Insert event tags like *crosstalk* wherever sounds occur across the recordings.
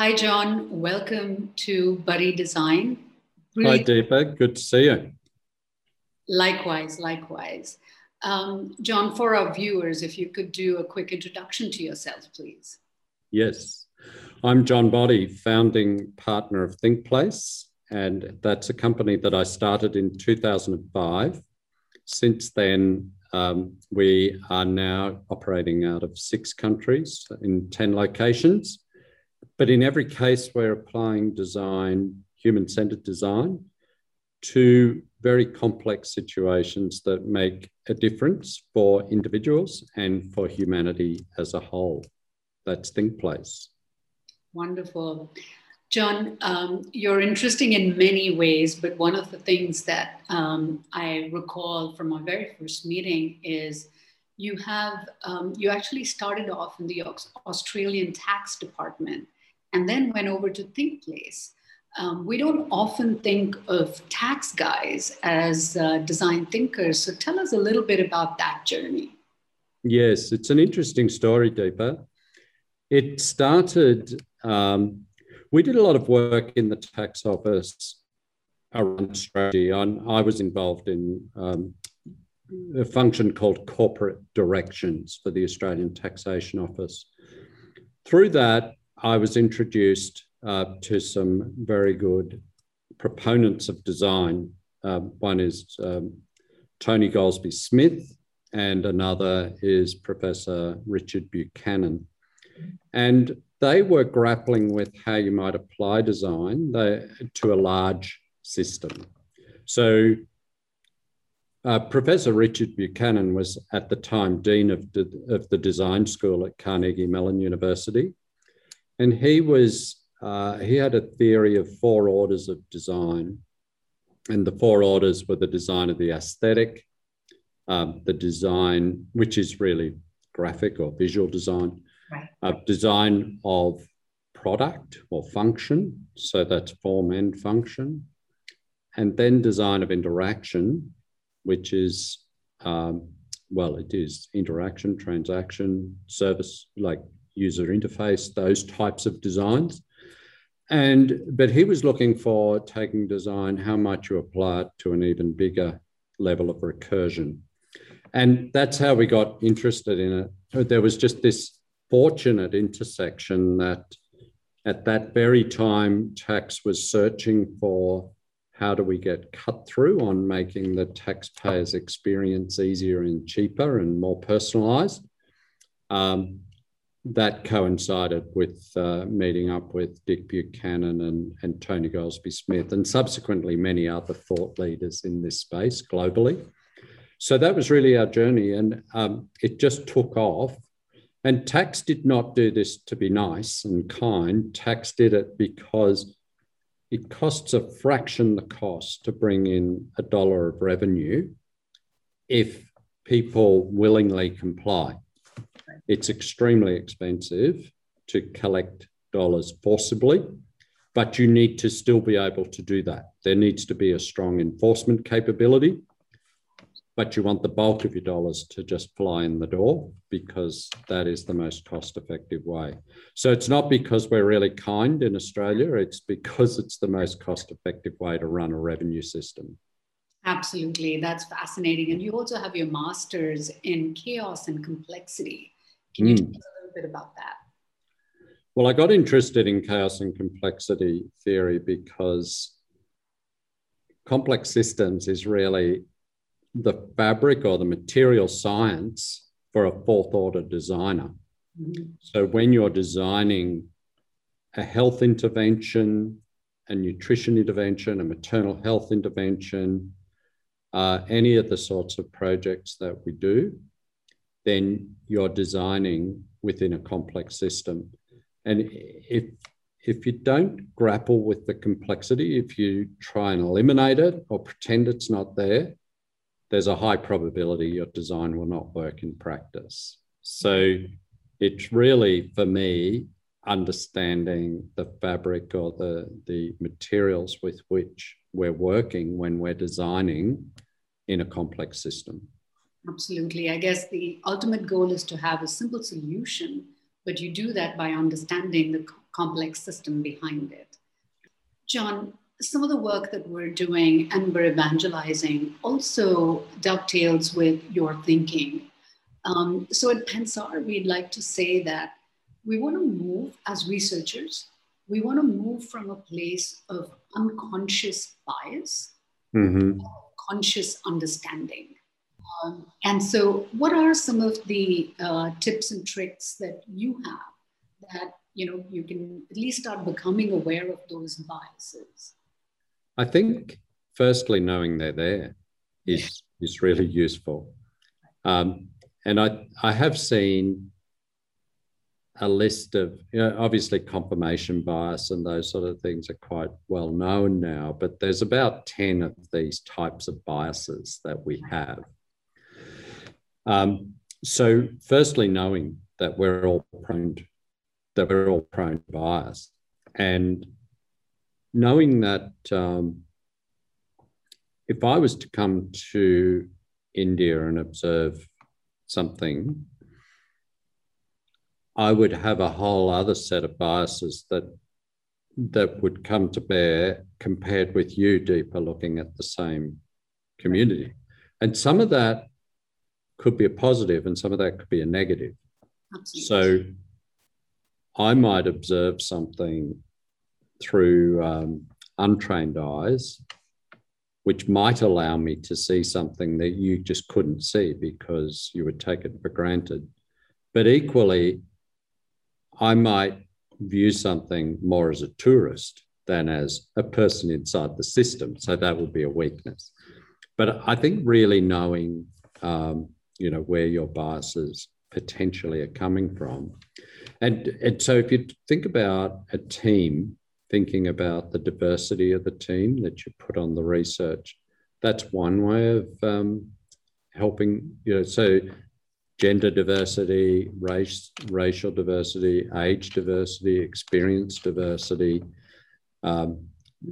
Hi, John. Welcome to Buddy Design. Really Hi, Deepa. Good to see you. Likewise, likewise. Um, John, for our viewers, if you could do a quick introduction to yourself, please. Yes. I'm John Body, founding partner of ThinkPlace, and that's a company that I started in 2005. Since then, um, we are now operating out of six countries in 10 locations. But in every case, we're applying design, human centered design, to very complex situations that make a difference for individuals and for humanity as a whole. That's ThinkPlace. Wonderful. John, um, you're interesting in many ways, but one of the things that um, I recall from our very first meeting is you have um, you actually started off in the Australian tax department and then went over to ThinkPlace. Um, we don't often think of tax guys as uh, design thinkers. So tell us a little bit about that journey. Yes, it's an interesting story, Deepa. It started, um, we did a lot of work in the tax office around strategy. I, I was involved in um, a function called corporate directions for the Australian Taxation Office. Through that, I was introduced uh, to some very good proponents of design. Um, one is um, Tony Golsby Smith, and another is Professor Richard Buchanan. And they were grappling with how you might apply design to a large system. So, uh, Professor Richard Buchanan was at the time Dean of, of the Design School at Carnegie Mellon University. And he was uh, he had a theory of four orders of design, and the four orders were the design of the aesthetic, um, the design, which is really graphic or visual design, right. uh, design of product or function, so that's form and function, and then design of interaction, which is um, well, it is interaction, transaction, service, like user interface, those types of designs. And but he was looking for taking design, how much you apply it to an even bigger level of recursion. And that's how we got interested in it. There was just this fortunate intersection that at that very time, tax was searching for how do we get cut through on making the taxpayer's experience easier and cheaper and more personalized. Um, that coincided with uh, meeting up with Dick Buchanan and, and Tony Golsby Smith, and subsequently many other thought leaders in this space globally. So that was really our journey, and um, it just took off. And tax did not do this to be nice and kind. Tax did it because it costs a fraction the cost to bring in a dollar of revenue if people willingly comply. It's extremely expensive to collect dollars forcibly, but you need to still be able to do that. There needs to be a strong enforcement capability, but you want the bulk of your dollars to just fly in the door because that is the most cost effective way. So it's not because we're really kind in Australia, it's because it's the most cost effective way to run a revenue system. Absolutely. That's fascinating. And you also have your master's in chaos and complexity. Can you mm. tell us a little bit about that? Well, I got interested in chaos and complexity theory because complex systems is really the fabric or the material science for a fourth order designer. Mm-hmm. So when you're designing a health intervention, a nutrition intervention, a maternal health intervention, uh, any of the sorts of projects that we do, then you're designing within a complex system. And if if you don't grapple with the complexity, if you try and eliminate it or pretend it's not there, there's a high probability your design will not work in practice. So it's really, for me, understanding the fabric or the, the materials with which we're working when we're designing in a complex system. Absolutely. I guess the ultimate goal is to have a simple solution, but you do that by understanding the complex system behind it. John, some of the work that we're doing and we're evangelizing also dovetails with your thinking. Um, so at Pensar, we'd like to say that we want to move as researchers, we want to move from a place of unconscious bias, mm-hmm. conscious understanding. Um, and so, what are some of the uh, tips and tricks that you have that you know you can at least start becoming aware of those biases? I think, firstly, knowing they're there is is really useful. Um, and I I have seen a list of you know, obviously confirmation bias and those sort of things are quite well known now, but there's about 10 of these types of biases that we have. Um, so, firstly, knowing that we're all prone to, that we're all prone to bias, and knowing that um, if I was to come to India and observe something I would have a whole other set of biases that that would come to bear compared with you, Deepa looking at the same community. And some of that could be a positive and some of that could be a negative. Absolutely. So I might observe something through um, untrained eyes, which might allow me to see something that you just couldn't see because you would take it for granted. But equally, I might view something more as a tourist than as a person inside the system. So that would be a weakness. But I think really knowing, um, you know, where your biases potentially are coming from. And, and so if you think about a team, thinking about the diversity of the team that you put on the research, that's one way of um, helping, you know, so gender diversity, race, racial diversity, age diversity, experience diversity. Um,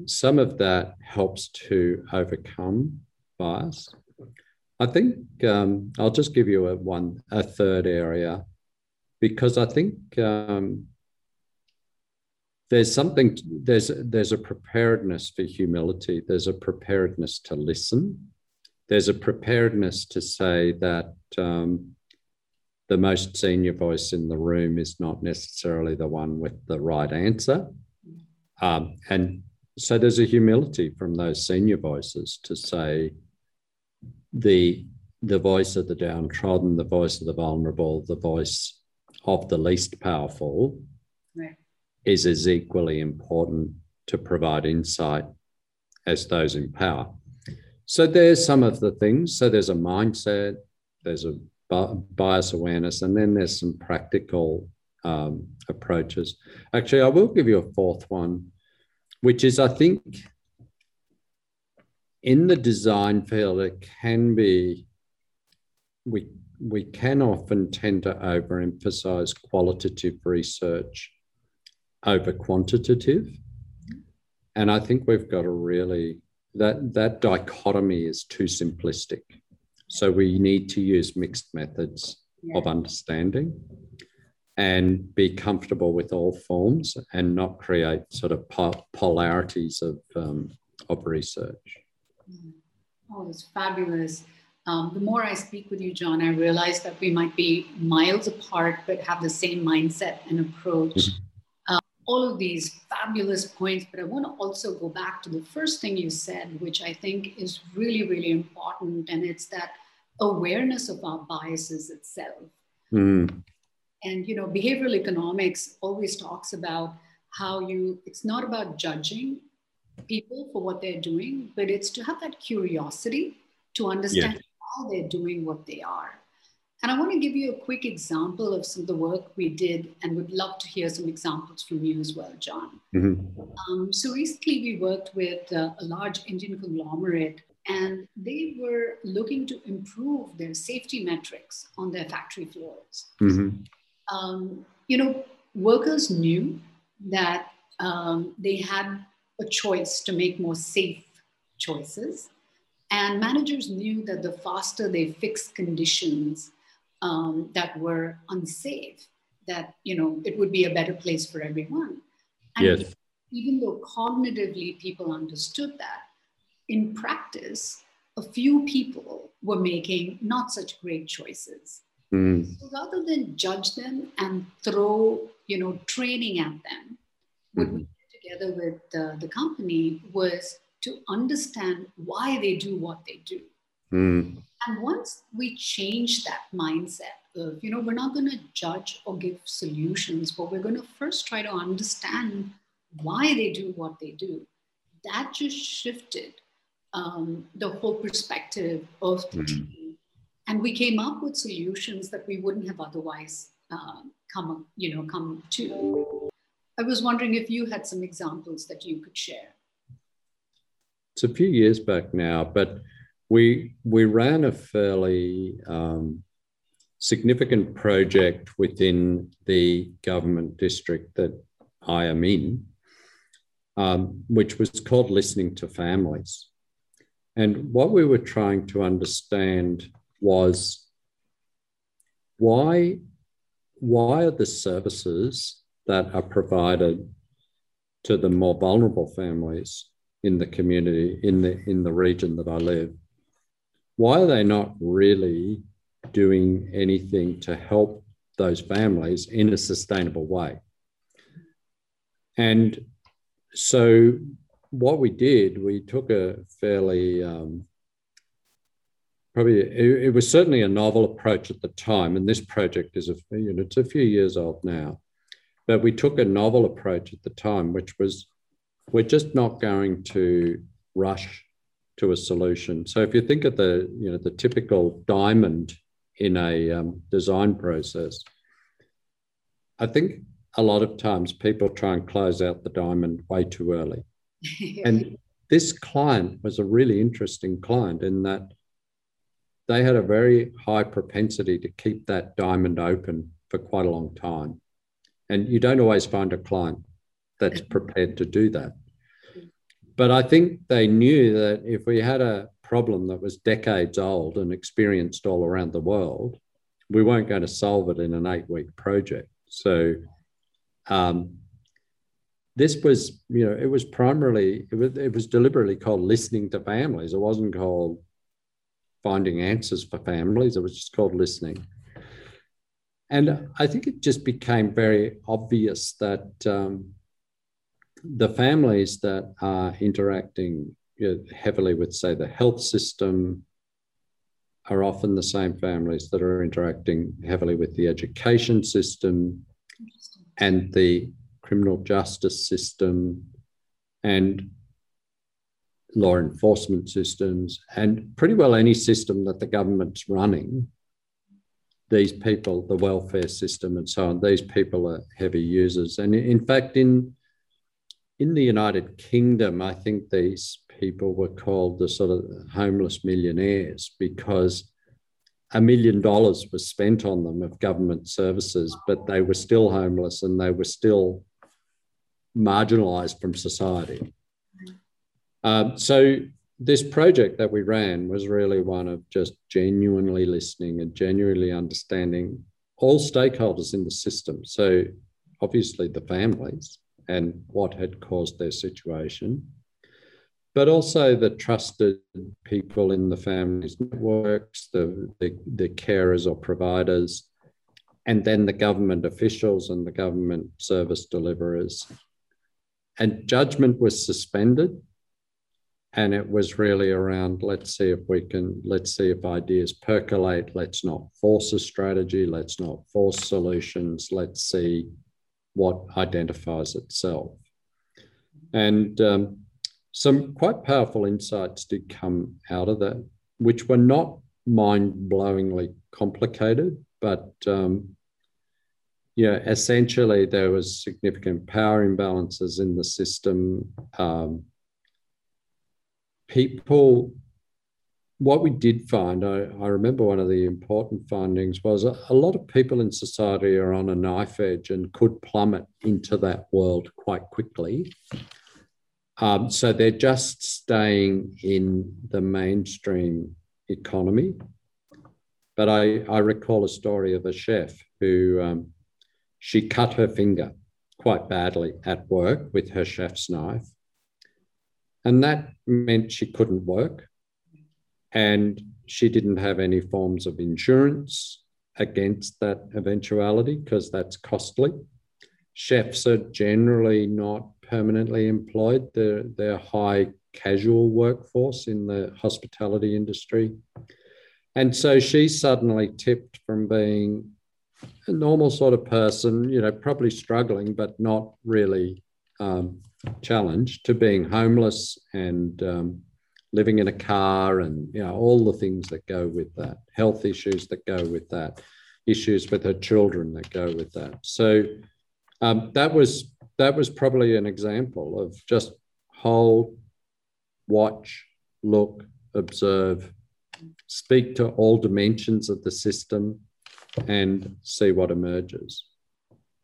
some of that helps to overcome bias. I think um, I'll just give you a one a third area because I think um, there's something there's there's a preparedness for humility. There's a preparedness to listen. There's a preparedness to say that um, the most senior voice in the room is not necessarily the one with the right answer. Um, and so there's a humility from those senior voices to say the the voice of the downtrodden, the voice of the vulnerable, the voice of the least powerful right. is as equally important to provide insight as those in power. So there's some of the things. So there's a mindset, there's a bias awareness, and then there's some practical um, approaches. Actually, I will give you a fourth one, which is I think in the design field, it can be, we, we can often tend to overemphasize qualitative research over quantitative. And I think we've got to really, that, that dichotomy is too simplistic. So we need to use mixed methods yeah. of understanding and be comfortable with all forms and not create sort of polarities of, um, of research. Mm-hmm. Oh, it's fabulous. Um, the more I speak with you, John, I realize that we might be miles apart, but have the same mindset and approach. Mm-hmm all of these fabulous points, but I want to also go back to the first thing you said, which I think is really, really important. And it's that awareness of our biases itself. Mm. And, you know, behavioral economics always talks about how you, it's not about judging people for what they're doing, but it's to have that curiosity to understand yeah. how they're doing what they are. And I want to give you a quick example of some of the work we did and would love to hear some examples from you as well, John. Mm-hmm. Um, so recently we worked with uh, a large Indian conglomerate and they were looking to improve their safety metrics on their factory floors. Mm-hmm. Um, you know, workers knew that um, they had a choice to make more safe choices. And managers knew that the faster they fixed conditions um, that were unsafe, that you know it would be a better place for everyone. And yes. even though cognitively people understood that, in practice, a few people were making not such great choices. Mm. So rather than judge them and throw, you know, training at them, Mhm. did together with uh, the company was to understand why they do what they do. Mm. And once we change that mindset of, you know, we're not going to judge or give solutions, but we're going to first try to understand why they do what they do, that just shifted um, the whole perspective of the Mhm. team. And we came up with solutions that we wouldn't have otherwise um, come, you know, come to. I was wondering if you had some examples that you could share. It's a few years back now, but we we ran a fairly um, significant project within the government district that I am in, um, which was called Listening to Families. And what we were trying to understand was why, why are the services that are provided to the more vulnerable families in the community, in the, in the region that I live, why are they not really doing anything to help those families in a sustainable way? And so what we did, we took a fairly, um, probably, it, it, was certainly a novel approach at the time. And this project is, a, you know, it's a few years old now. But we took a novel approach at the time, which was we're just not going to rush to a solution. So if you think of the, you know, the typical diamond in a um, design process, I think a lot of times people try and close out the diamond way too early. *laughs* and this client was a really interesting client in that they had a very high propensity to keep that diamond open for quite a long time. And you don't always find a client that's prepared to do that. But I think they knew that if we had a problem that was decades old and experienced all around the world, we weren't going to solve it in an eight week project. So, um, this was, you know, it was primarily, it was, it was deliberately called listening to families. It wasn't called finding answers for families. It was just called listening. And I think it just became very obvious that um, the families that are interacting heavily with, say, the health system are often the same families that are interacting heavily with the education system and the criminal justice system and law enforcement systems and pretty well any system that the government's running these people the welfare system and so on these people are heavy users and in fact in in the united kingdom i think these people were called the sort of homeless millionaires because a million dollars was spent on them of government services but they were still homeless and they were still marginalized from society. Um, so this project that we ran was really one of just genuinely listening and genuinely understanding all stakeholders in the system. So obviously the families and what had caused their situation, but also the trusted people in the families networks, the, the, the carers or providers, and then the government officials and the government service deliverers and judgment was suspended and it was really around let's see if we can let's see if ideas percolate. Let's not force a strategy. Let's not force solutions. Let's see what identifies itself. And um, some quite powerful insights did come out of that which were not mind-blowingly complicated but um, yeah, essentially there was significant power imbalances in the system. Um, people, what we did find, I, I, remember one of the important findings was a, a, lot of people in society are on a knife edge and could plummet into that world quite quickly. Um, so they're just staying in the mainstream economy. But I, I recall a story of a chef who um, she cut her finger quite badly at work with her chef's knife. And that meant she couldn't work. And she didn't have any forms of insurance against that eventuality because that's costly. Chefs are generally not permanently employed, they're, they're high casual workforce in the hospitality industry. And so she suddenly tipped from being a normal sort of person, you know, probably struggling, but not really um, challenged, to being homeless and um, living in a car and, you know, all the things that go with that, health issues that go with that, issues with her children that go with that. So um, that was that was probably an example of just hold, watch, look, observe, speak to all dimensions of the system and see what emerges.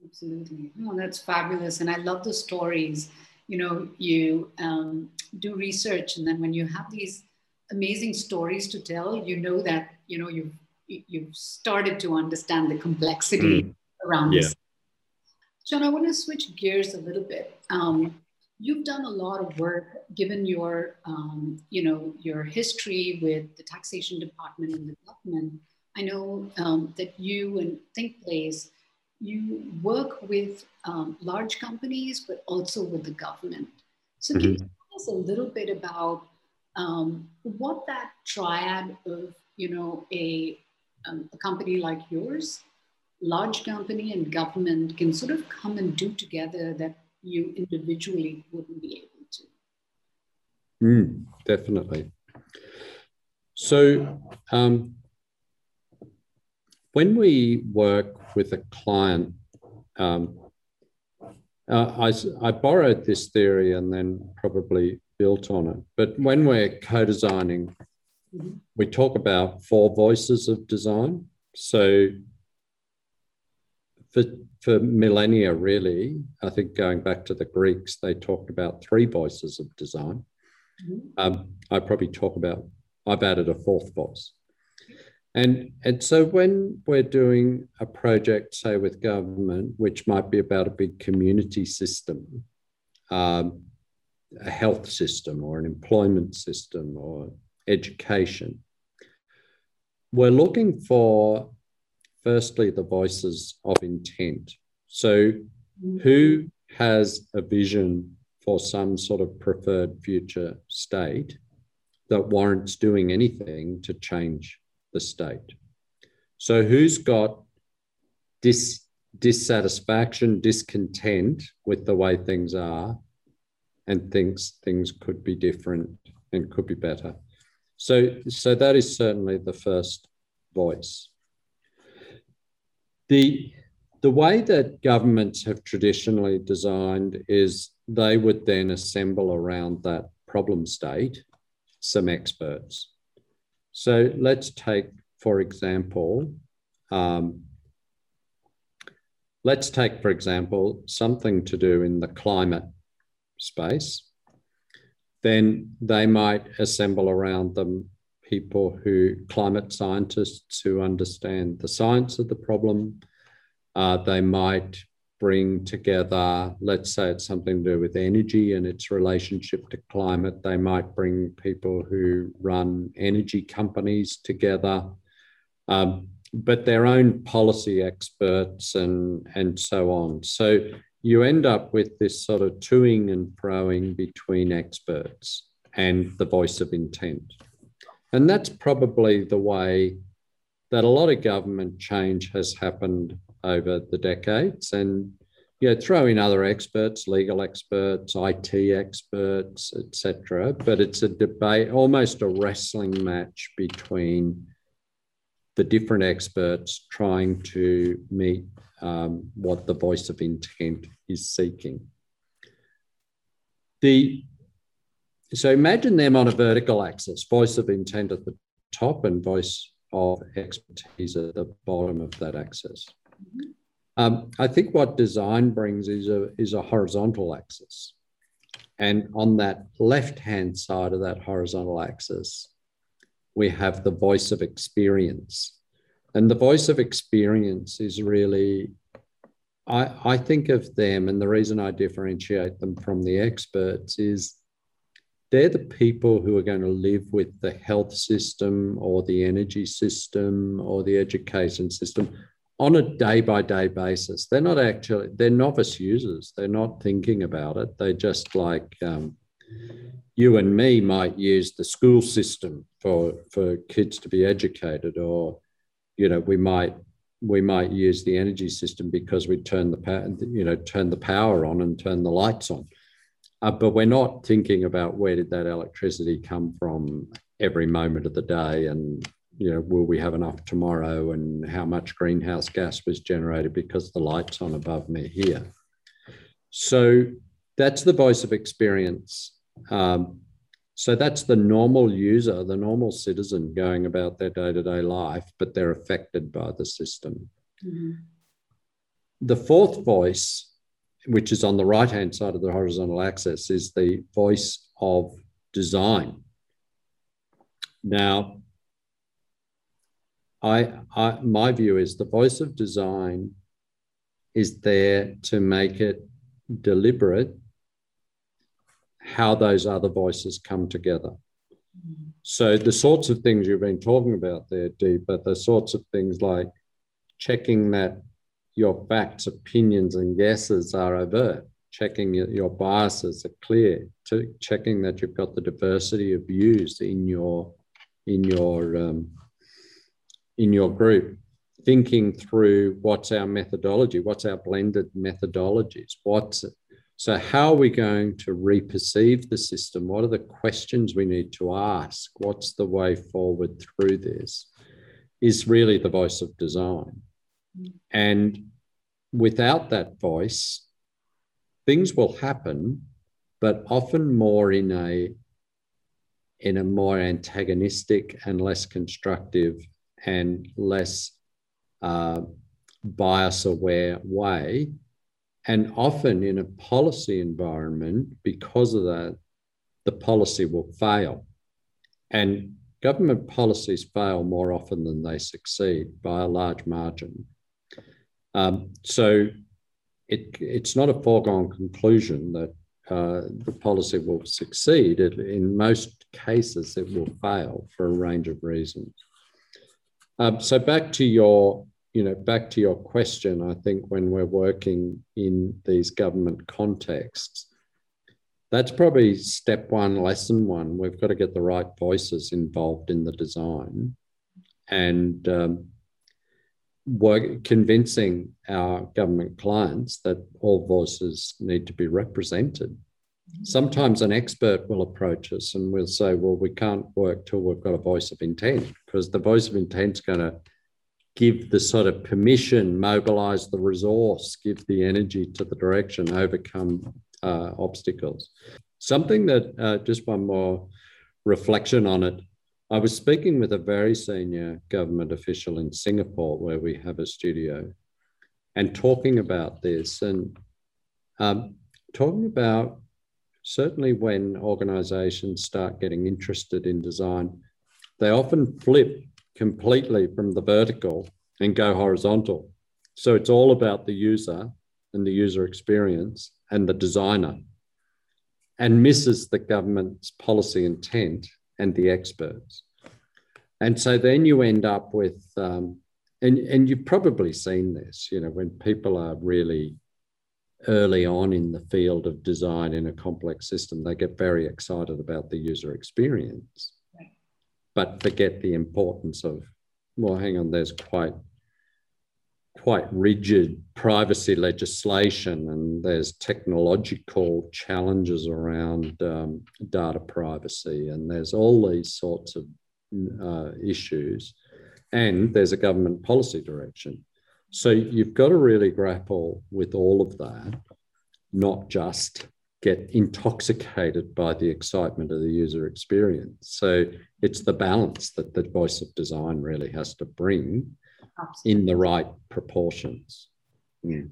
Absolutely. Oh, that's fabulous. And I love the stories. You know, you um, do research, and then when you have these amazing stories to tell, you know that, you know, you've, you've started to understand the complexity mm. around yeah. this. John, I want to switch gears a little bit. Um, you've done a lot of work given your um, you know your history with the taxation department and the government i know um, that you and thinkplace you work with um, large companies but also with the government so mm-hmm. can you tell us a little bit about um, what that triad of you know a, um, a company like yours large company and government can sort of come and do together that you individually wouldn't be able to. Mm, definitely. So, um, when we work with a client, um, uh, I, I borrowed this theory and then probably built on it. But when we're co designing, we talk about four voices of design. So, for, for millennia, really, I think going back to the Greeks, they talked about three voices of design. Mm-hmm. Um, I probably talk about, I've added a fourth voice. And, and so when we're doing a project, say with government, which might be about a big community system, um, a health system or an employment system or education, we're looking for firstly, the voices of intent. So, who has a vision for some sort of preferred future state that warrants doing anything to change the state? So, who's got dis- dissatisfaction, discontent with the way things are, and thinks things could be different and could be better? So, so that is certainly the first voice. The, the way that governments have traditionally designed is they would then assemble around that problem state some experts. So let's take, for example, um, let's take, for example, something to do in the climate space. Then they might assemble around them people who, climate scientists who understand the science of the problem. Uh, they might bring together, let's say it's something to do with energy and its relationship to climate. They might bring people who run energy companies together, um, but their own policy experts and, and so on. So you end up with this sort of toing and froing between experts and the voice of intent. And that's probably the way that a lot of government change has happened over the decades. And know, throw in other experts, legal experts, IT experts, etc. But it's a debate, almost a wrestling match between the different experts trying to meet um, what the voice of intent is seeking. The so imagine them on a vertical axis, voice of intent at the top and voice of expertise at the bottom of that axis. Um, I think what design brings is a, is a horizontal axis. And on that left hand side of that horizontal axis, we have the voice of experience. And the voice of experience is really I, I think of them, and the reason I differentiate them from the experts is they're the people who are going to live with the health system or the energy system or the education system on a day by day basis. They're not actually, they're novice users. They're not thinking about it. They just like um, you and me might use the school system for, for kids to be educated or, you know, we might we might use the energy system because we turn the power, you know, turn the power on and turn the lights on. Uh, but we're not thinking about where did that electricity come from every moment of the day and you know will we have enough tomorrow and how much greenhouse gas was generated because the lights on above me here so that's the voice of experience um, so that's the normal user, the normal citizen going about their day to day life, but they're affected by the system. Mm-hmm. The fourth voice, which is on the right hand side of the horizontal axis, is the voice of design. Now, I, I, my view is the voice of design is there to make it deliberate how those other voices come together. So the sorts of things you've been talking about there, Dee, but the sorts of things like checking that your facts, opinions, and guesses are overt, checking your biases are clear, to checking that you've got the diversity of views in your in your um, in your group, thinking through what's our methodology, what's our blended methodologies, what's so, how are we going to reperceive the system? What are the questions we need to ask? What's the way forward through this? Is really the voice of design. And without that voice, things will happen, but often more in a in a more antagonistic and less constructive and less uh, bias aware way and often in a policy environment, because of that, the policy will fail. And government policies fail more often than they succeed by a large margin. Um, so it, it's not a foregone conclusion that uh, the policy will succeed. It, in most cases, it will fail for a range of reasons. Um, so back to your you know, back to your question, I think when we're working in these government contexts, that's probably step one, lesson one. We've got to get the right voices involved in the design and um, work, convincing our government clients that all voices need to be represented. Sometimes an expert will approach us and we'll say, well, we can't work till we've got a voice of intent because the voice of intent is going to give the sort of permission, mobilize the resource, give the energy to the direction, overcome uh, obstacles. Something that, uh, just one more reflection on it. I was speaking with a very senior government official in Singapore, where we have a studio, and talking about this and um, talking about certainly when organizations start getting interested in design, they often flip completely from the vertical and go horizontal. So it's all about the user and the user experience and the designer and misses the government's policy intent and the experts. And so then you end up with, um, and, and you've probably seen this, you know, when people are really early on in the field of design in a complex system, they get very excited about the user experience but forget the importance of, well, hang on, there's quite quite rigid privacy legislation and there's technological challenges around um, data privacy and there's all these sorts of uh, issues. And there's a government policy direction so you've got to really grapple with all of that not just get intoxicated by the excitement of the user experience. So it's the balance that the voice of design really has to bring Absolutely. in the right proportions. Yeah.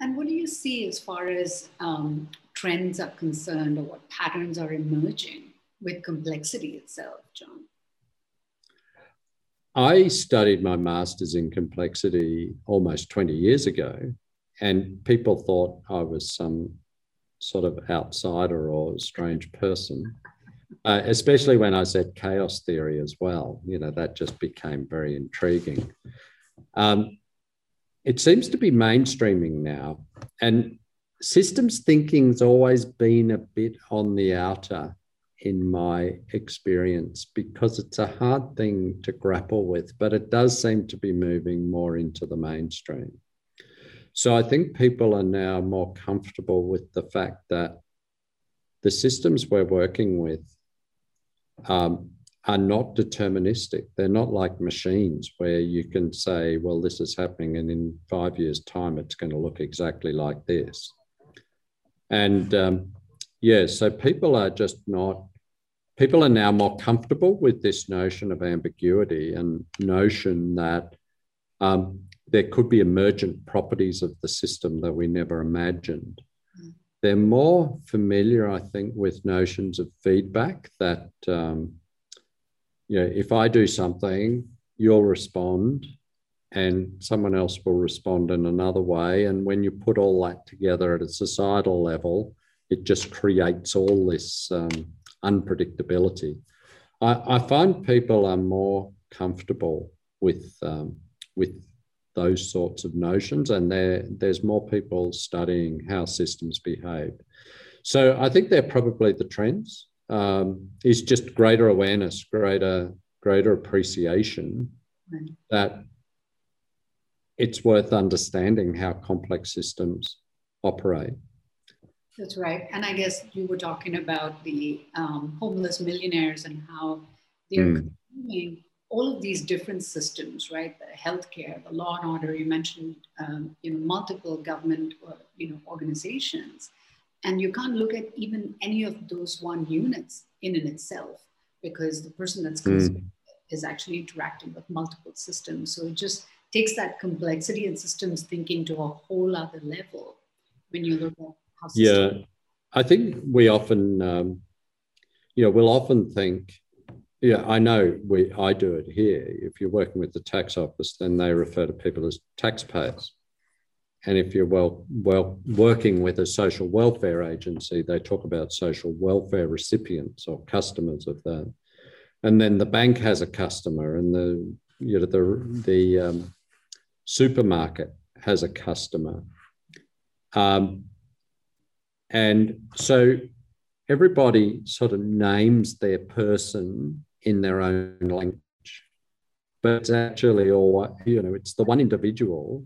And what do you see as far as um, trends are concerned or what patterns are emerging with complexity itself, John? I studied my master's in complexity almost 20 years ago and people thought I was some sort of outsider or strange person, uh, especially when I said chaos theory as well. You know, that just became very intriguing. Um, it seems to be mainstreaming now. And systems thinking's always been a bit on the outer in my experience because it's a hard thing to grapple with, but it does seem to be moving more into the mainstream. So I think people are now more comfortable with the fact that the systems we're working with um, are not deterministic. They're not like machines where you can say, well, this is happening, and in five years' time, it's going to look exactly like this. And um, yeah, so people are just not, people are now more comfortable with this notion of ambiguity and notion that um, there could be emergent properties of the system that we never imagined. Mm. They're more familiar, I think, with notions of feedback that, um, you know, if I do something, you'll respond and someone else will respond in another way. And when you put all that together at a societal level, it just creates all this um, unpredictability. I, I, find people are more comfortable with um, with those sorts of notions, and there there's more people studying how systems behave. So I think they're probably the trends. Um, is just greater awareness, greater greater appreciation right. that it's worth understanding how complex systems operate. That's right. And I guess you were talking about the um, homeless millionaires and how they're mm. consuming all of these different systems, right? The healthcare, the law and order. You mentioned, um, you know, multiple government, or, uh, you know, organizations, and you can't look at even any of those one units in and itself because the person that's mm. is actually interacting with multiple systems. So it just takes that complexity and systems thinking to a whole other level when you look at yeah. i think we often um, you know we'll often think yeah i know we i do it here. If you're working with the tax office then they refer to people as taxpayers. And if you're well well working with a social welfare agency they talk about social welfare recipients or customers of that. And then the bank has a customer and the you know the the um, supermarket has a customer. Um, and so everybody sort of names their person in their own language, but it's actually all, you know, it's the one individual.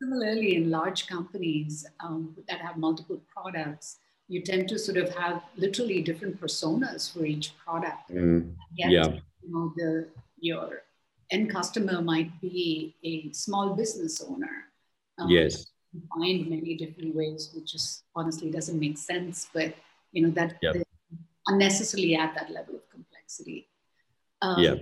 Similarly, in large companies um, that have multiple products, you tend to sort of have literally different personas for each product. Mm, yet, yeah. You know, the, your end customer might be a small business owner. Um, yes. Find many different ways, which just honestly doesn't make sense, but you know that yep. unnecessarily at that level of complexity. Um, yeah.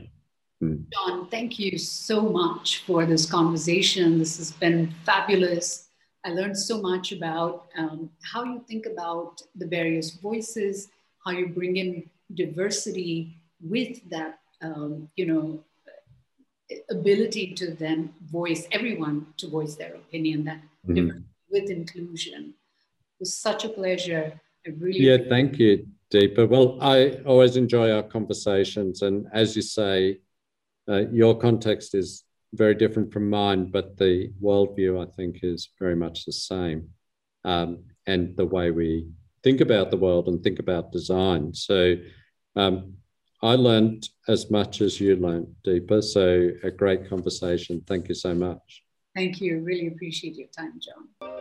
Mm. John, thank you so much for this conversation. This has been fabulous. I learned so much about um, how you think about the various voices, how you bring in diversity with that, um, you know, ability to then voice everyone to voice their opinion that mm-hmm. with inclusion. It was such a pleasure. I really yeah thank you deepa. Well i always enjoy our conversations and as you say uh, your context is very different from mine but the worldview i think is very much the same um, and the way we think about the world and think about design. So um, I learned as much as you learned, Deepa. So, a great conversation. Thank you so much. Thank you. Really appreciate your time, John.